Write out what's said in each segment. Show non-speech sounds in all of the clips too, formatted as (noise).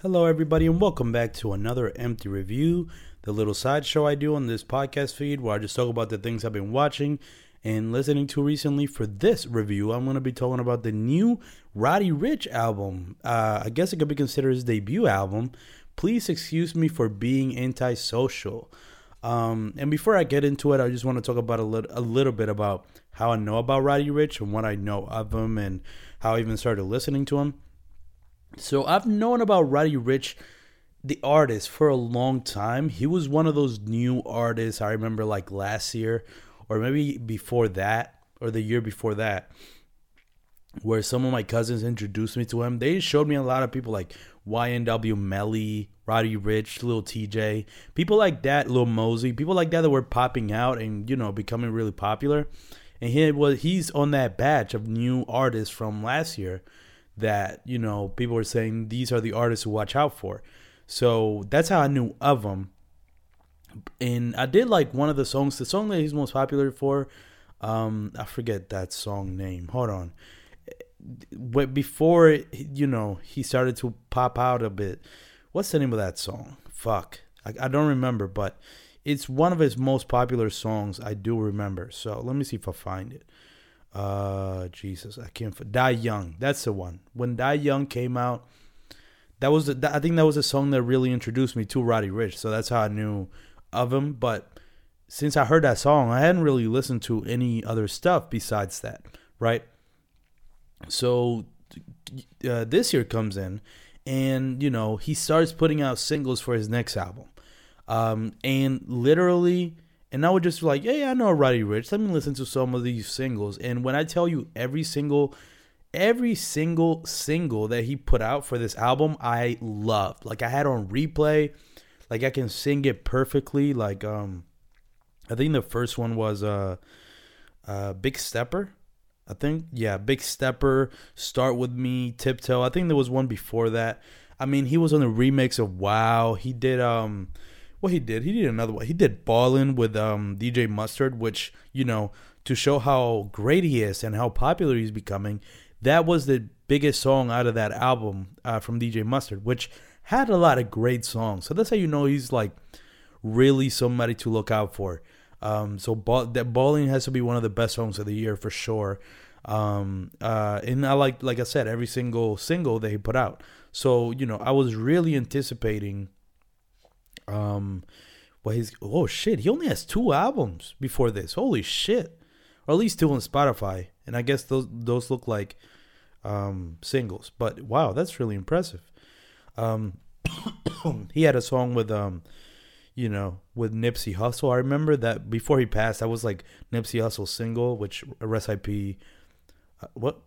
Hello, everybody, and welcome back to another empty review, the little sideshow I do on this podcast feed where I just talk about the things I've been watching and listening to recently. For this review, I'm going to be talking about the new Roddy Ricch album. Uh, I guess it could be considered his debut album. Please excuse me for being antisocial. Um, and before I get into it, I just want to talk about a little, a little bit about how I know about Roddy Ricch and what I know of him and how I even started listening to him. So I've known about Roddy Ricch, the artist, for a long time. He was one of those new artists I remember like last year, or maybe before that, or the year before that, where some of my cousins introduced me to him. They showed me a lot of people like YNW Melly, Roddy Ricch, Lil Tjay, people like that, Lil Mosey, people like that that were popping out and you know becoming really popular. And he was he's on that batch of new artists from last year that you know people were saying these are the artists to watch out for. So that's how I knew of him. And I did like one of the songs, the song that he's most popular for. Um, I forget that song name. Hold on. But before you know he started to pop out a bit, what's the name of that song? Fuck, I, I don't remember, but it's one of his most popular songs. I do remember. So let me see if I find it. Uh, Jesus, I can't. Die Young. That's the one. When Die Young came out, that was the, I think that was a song that really introduced me to Roddy Ricch. So that's how I knew of him. But since I heard that song, I hadn't really listened to any other stuff besides that, right? So uh, this year comes in, and you know he starts putting out singles for his next album, um, and literally and I would just like, hey, I know Roddy Ricch. Let me listen to some of these singles. And when I tell you every single, every single single that he put out for this album, I loved. Like I had on replay, like I can sing it perfectly. Like um, I think the first one was uh, uh, Big Stepper. I think yeah, Big Stepper, Start with Me, Tiptoe. I think there was one before that. I mean, he was on the remix of Wow. He did um well, he did. He did another one. He did Ballin' with um, DJ Mustard, which, you know, to show how great he is and how popular he's becoming, that was the biggest song out of that album uh, from DJ Mustard, which had a lot of great songs. So that's how you know he's like really somebody to look out for. Um, so ball, that Ballin' has to be one of the best songs of the year for sure. Um, uh, and I like, like I said, every single single that he put out. So, you know, I was really anticipating um, well, he's oh shit, he only has two albums before this. Holy shit, or at least two on Spotify, and I guess those those look like um, singles. But wow, that's really impressive. Um, (coughs) he had a song with um, you know, with Nipsey Hussle. I remember that before he passed, that was like Nipsey Hussle's single, which rest IP, uh, what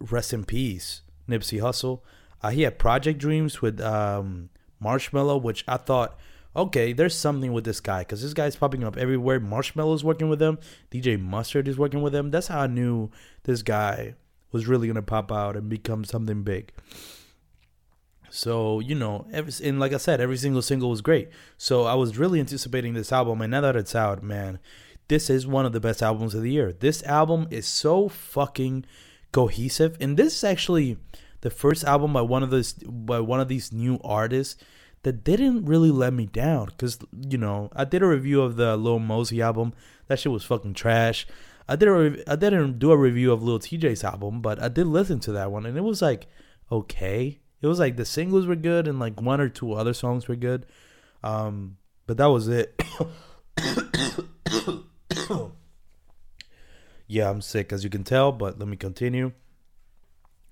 rest in peace, Nipsey Hussle. Uh, he had Project Dreams with um, Marshmello, which I thought okay, there's something with this guy because this guy's popping up everywhere. Marshmello's working with him. DJ Mustard is working with him. That's how I knew this guy was really gonna pop out and become something big. So you know, every, and like I said, every single single was great. So I was really anticipating this album, and now that it's out, man, this is one of the best albums of the year. This album is so fucking cohesive, and this is actually the first album by one of those by one of these new artists that didn't really let me down because you know I did a review of the Lil Mosey album. That shit was fucking trash. I did a I didn't do a review of Lil Tjay's album, but I did listen to that one and it was like okay. It was like the singles were good and like one or two other songs were good. Um, but that was it. (coughs) yeah, I'm sick as you can tell, but let me continue.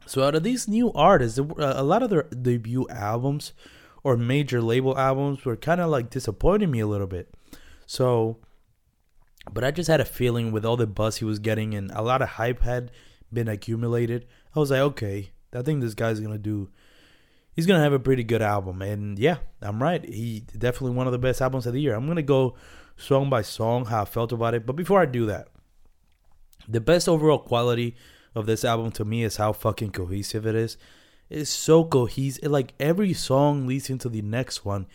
So out of these new artists, a lot of their debut albums or major label albums were kind of like disappointing me a little bit. So, but I just had a feeling with all the buzz he was getting and a lot of hype had been accumulated. I was like, okay, I think this guy's gonna do. He's gonna have a pretty good album, and yeah, I'm right. He definitely one of the best albums of the year. I'm gonna go song by song how I felt about it, but before I do that, the best overall quality of this album to me is how fucking cohesive it is is so cohesive. Like every song leads into the next one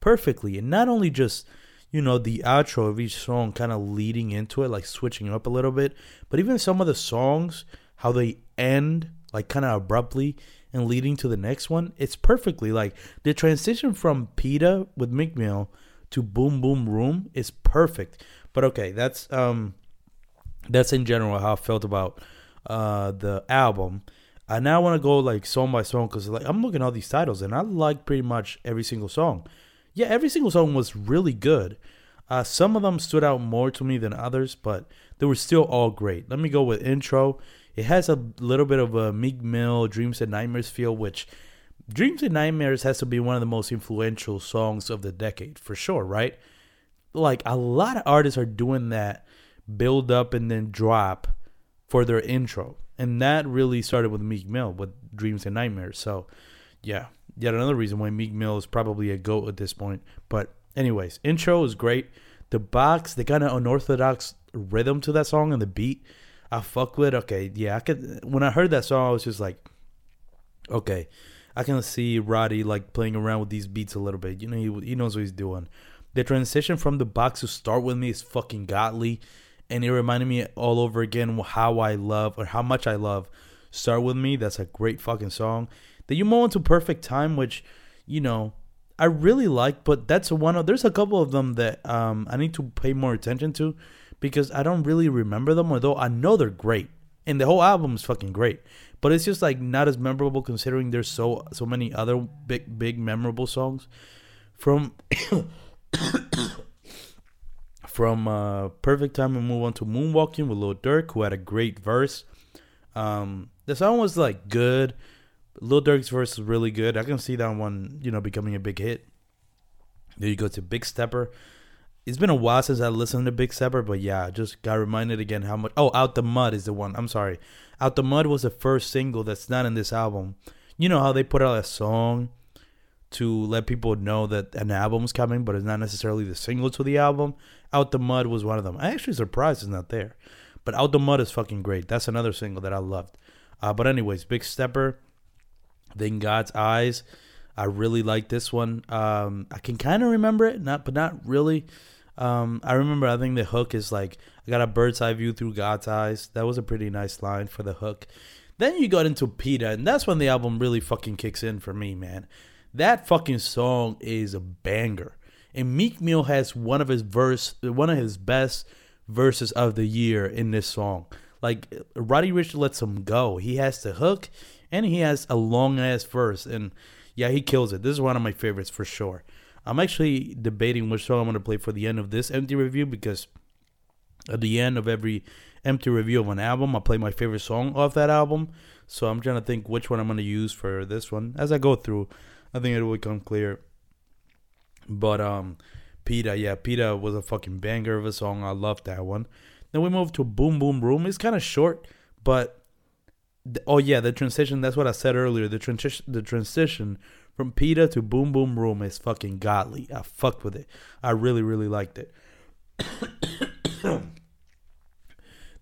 perfectly, and not only just you know the outro of each song kind of leading into it, like switching up a little bit, but even some of the songs how they end like kind of abruptly and leading to the next one, it's perfectly like the transition from Peta with Meek Mill to Boom Boom Room is perfect. But okay, that's um that's in general how I felt about uh the album. I now want to go like song by song because like I'm looking at all these titles and I like pretty much every single song. Yeah, every single song was really good. Uh, some of them stood out more to me than others, but they were still all great. Let me go with intro. It has a little bit of a Meek Mill Dreams and Nightmares feel, which Dreams and Nightmares has to be one of the most influential songs of the decade for sure, right? Like a lot of artists are doing that build up and then drop for their intro. And that really started with Meek Mill with Dreams and Nightmares. So, yeah, yet another reason why Meek Mill is probably a GOAT at this point. But, anyways, intro is great. The box, the kind of unorthodox rhythm to that song and the beat, I fuck with. Okay, yeah, I could. When I heard that song, I was just like, okay, I can see Roddy like playing around with these beats a little bit. You know, he, he knows what he's doing. The transition from the box to start with me is fucking godly, and it reminded me all over again how I love or how much I love start with me. That's a great fucking song. Then you move into perfect time, which you know I really like, but that's one of there's a couple of them that um I need to pay more attention to because I don't really remember them, although I know they're great. And the whole album is fucking great but it's just like not as memorable considering there's so so many other big big memorable songs from (coughs) (coughs) from uh, perfect time we move on to moonwalking with Lil Durk who had a great verse um, the song was like good Lil Durk's verse is really good I can see that one you know becoming a big hit there you go to Big Stepper it's been a while since I listened to Big Stepper, but yeah, just got reminded again how much. Oh, Out the Mud is the one. I'm sorry. Out the Mud was the first single that's not in this album. You know how they put out a song to let people know that an album's coming, but it's not necessarily the single to the album. Out the Mud was one of them. I actually surprised it's not there, but Out the Mud is fucking great. That's another single that I loved. Uh, but anyways, Big Stepper, then God's Eyes. I really like this one. Um, I can kind of remember it, not but not really. Um, I remember. I think the hook is like I got a bird's eye view through God's eyes. That was a pretty nice line for the hook. Then you got into Peta, and that's when the album really fucking kicks in for me, man. That fucking song is a banger. And Meek Mill has one of his verse, one of his best verses of the year in this song. Like Roddy Ricch lets him go. He has the hook, and he has a long ass verse, and yeah, he kills it. This is one of my favorites for sure. I'm actually debating which song I'm gonna play for the end of this empty review because at the end of every empty review of an album, I play my favorite song off that album. So I'm trying to think which one I'm to use for this one. As I go through, I think it will become clear. But um, Peta, yeah, Peta was a fucking banger of a song. I love that one. Then we move to Boom Boom Room. It's kind of short, but oh yeah, the transition. That's what I said earlier. The transition, the transition from Peta to Boom Boom Room is fucking godly. I fucked with it. I really, really liked it. (coughs)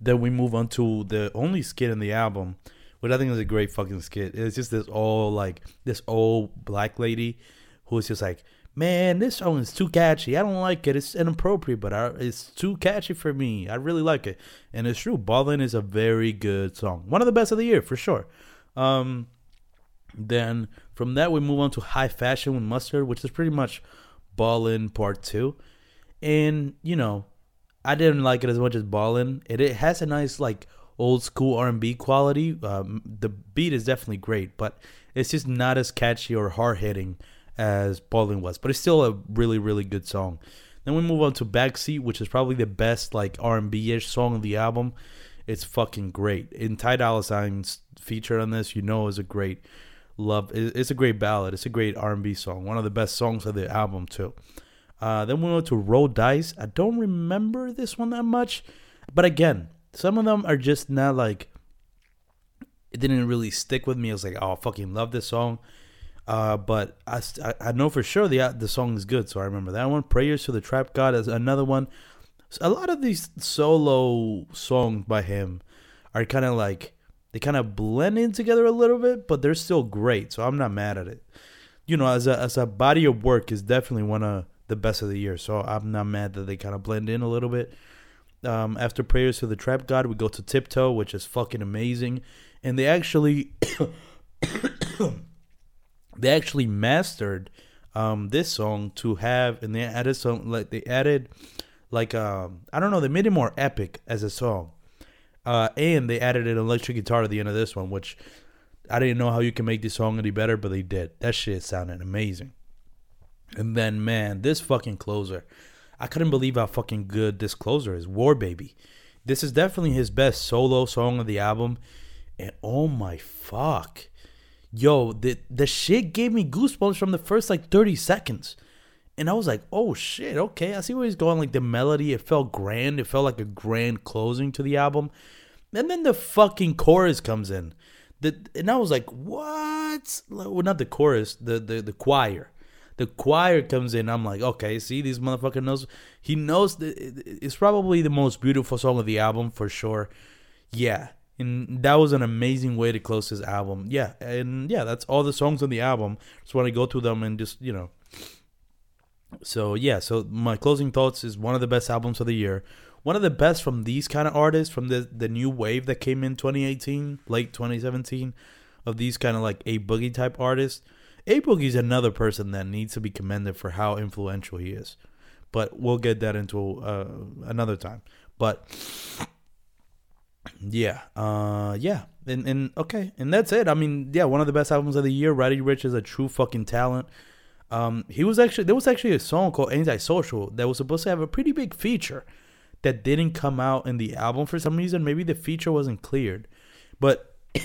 then we move on to the only skit in the album, which I think is a great fucking skit. It's just this all like this old black lady who's just like, man, this song is too catchy. I don't like it. It's inappropriate, but I, it's too catchy for me. I really like it, and it's true. Ballin' is a very good song, one of the best of the year for sure. Um, then from that we move on to High Fashion with Mustard, which is pretty much Ballin' Part Two, and you know I didn't like it as much as Ballin'. It, it has a nice like old school R and B quality. Um, the beat is definitely great, but it's just not as catchy or hard hitting as Ballin' was. But it's still a really really good song. Then we move on to Backseat, which is probably the best like R and B ish song of the album. It's fucking great. In Ty Dolla Sign's feature on this, you know, is a great love. It's a great ballad. It's a great R and B song. One of the best songs of the album too. Uh, then we went to Roll Dice. I don't remember this one that much, but again, some of them are just not like. It didn't really stick with me. I was like, oh, I fucking love this song. Uh, but I, I know for sure the the song is good, so I remember that one. Prayers to the Trap God is another one. A lot of these solo songs by him are kind of like they kind of blend in together a little bit, but they're still great. So I'm not mad at it. You know, as a as a body of work is definitely one of the best of the year. So I'm not mad that they kind of blend in a little bit. Um, after prayers to the trap god, we go to tiptoe, which is fucking amazing, and they actually, (coughs) (coughs) (coughs) they actually mastered um, this song to have, and they added some like they added like um, I don't know, they made it more epic as a song, uh, and they added an electric guitar at the end of this one, which I didn't know how you can make this song any better, but they did. That shit sounded amazing. And then man, this fucking closer, I couldn't believe how fucking good this closer is. War Baby. This is definitely his best solo song of the album. And oh my fuck yo, the the shit gave me goosebumps from the first like 30 seconds. And I was like, oh shit, okay, I see where he's going. Like the melody, it felt grand. It felt like a grand closing to the album. And then the fucking chorus comes in. The, and I was like, what? Well, not the chorus, the, the, the choir. The choir comes in. I'm like, okay, see, these motherfucker knows. He knows that it's probably the most beautiful song of the album for sure. Yeah, and that was an amazing way to close his album. Yeah, and yeah, that's all the songs on the album. Just want to go through them and just you know. So yeah, so my closing thoughts is one of the best albums of the year. One of the best from these kind of artists from the the new wave that came in 2018, late 2017, of these kind of like a boogie type artists. A Boogie is another person that needs to be commended for how influential he is, but we'll get that into uh, another time. But yeah, uh, yeah, and and okay, and that's it. I mean, yeah, one of the best albums of the year. Roddy Ricch is a true fucking talent. Um, he was actually there was actually a song called Antisocial that was supposed to have a pretty big feature that didn't come out in the album for some reason. Maybe the feature wasn't cleared, but (coughs)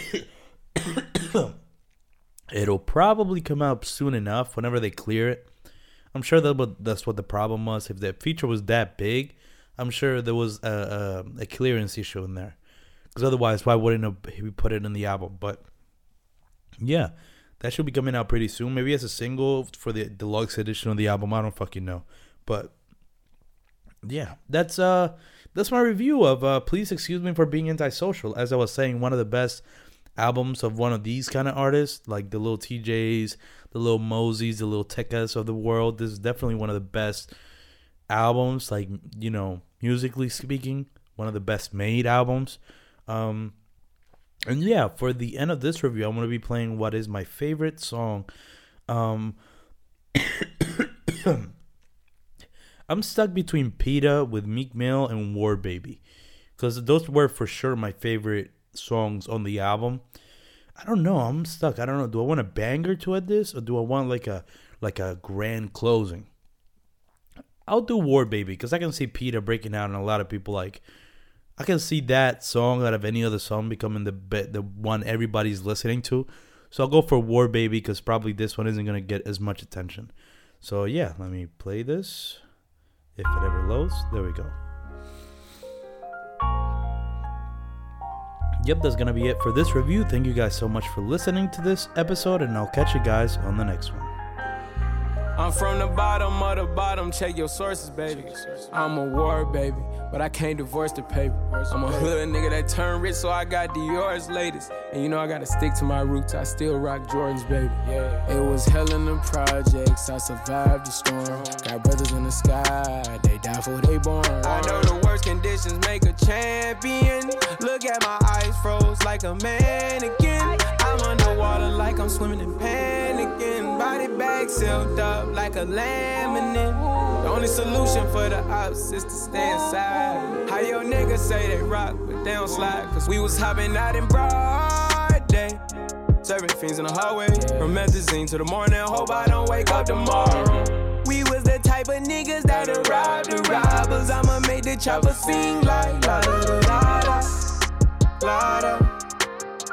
it'll probably come out soon enough whenever they clear it. I'm sure that that's what the problem was. If the feature was that big, I'm sure there was a, a, a clearance issue in there. Because otherwise, why wouldn't he put it in the album? But yeah, that should be coming out pretty soon. Maybe as a single for the deluxe edition of the album. I don't fucking know. But yeah, that's uh that's my review of uh please excuse me for being antisocial. As I was saying, one of the best albums of one of these kind of artists, like the little Tjays, the little Moseys, the little Tekas of the world. This is definitely one of the best albums, like, you know, musically speaking, one of the best made albums. Um, and yeah, for the end of this review, I'm going to be playing what is my favorite song. Um, (coughs) I'm stuck between Peta with Meek Mill and War Baby. Because those were for sure my favorite songs on the album. I don't know. I'm stuck. I don't know. Do I want a banger to add this, or do I want like a like a grand closing? I'll do War Baby because I can see Peta breaking out, and a lot of people like I can see that song out of any other song becoming the the one everybody's listening to. So I'll go for War Baby because probably this one isn't gonna get as much attention. So yeah, let me play this. If it ever loads, there we go. Yep, that's gonna be it for this review. Thank you guys so much for listening to this episode, and I'll catch you guys on the next one. I'm from the bottom of the bottom, check your sources, baby. I'm a war, baby, but I can't divorce the paper. I'm a hood nigga that turned rich, so I got Dior's latest. And you know I gotta stick to my roots, I still rock Jordans, baby. Yeah. It was hell in the projects, I survived the storm. Got brothers in the sky, they die for they born. I know the worst conditions make a champion. Look at my eyes froze like a mannequin. I'm underwater like I'm swimming in panicking. Bag sealed up like a laminate. The only solution for the ops is to stay inside. How your niggas say they rock, but they don't slide. Cause we was hopping out in broad day. Serving fiends in the hallway. From methazine to the morning, hope I don't wake up tomorrow. We was the type of niggas that rob the robbers. I'ma make the chopper sing like la da da da la da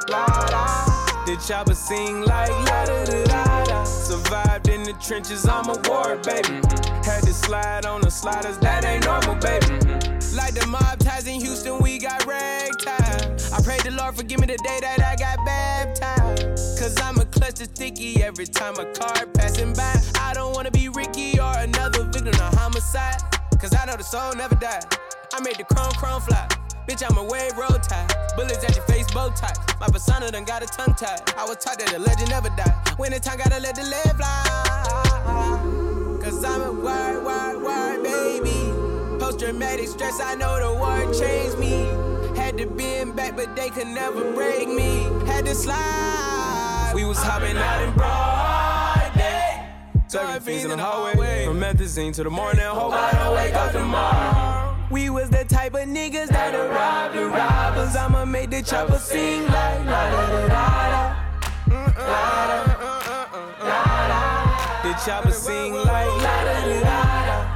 la da. The chopper sing like la da da da da. The trenches, I'm a war, baby. Had to slide on the sliders, that ain't normal, baby. Like the mob ties in Houston, we got ragtime. I pray the Lord forgive me the day that I got baptized. Cause I'm a clutch sticky every time a car passing by. I don't wanna be Ricky or another victim of homicide. Cause I know the soul never died. I made the chrome chrome fly. Bitch, I'm a wave road tie. Bullets at your face, bow tie. My persona done got a tongue tied. I was taught that the legend never die. When the time gotta let the lead fly. Post traumatic stress, I know the word changed me. Had to bend back, but they could never break me. Had to slide We was hopping out in broad day. Serving fiends in the hallway. From methazine to the morning. Hope I don't wake up tomorrow. We was the type of niggas that rob the robbers. I'ma make the chopper sing like la da da da da. The chopper sing like la da da da.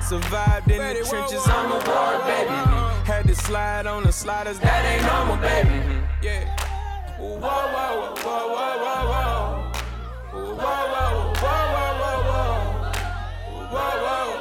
Survived in the trenches, I'm a war baby. Had to slide on the sliders, that ain't normal, baby. Yeah. Whoa, whoa, whoa, whoa, whoa, whoa. Whoa, whoa, whoa, whoa, whoa, whoa. Whoa, whoa.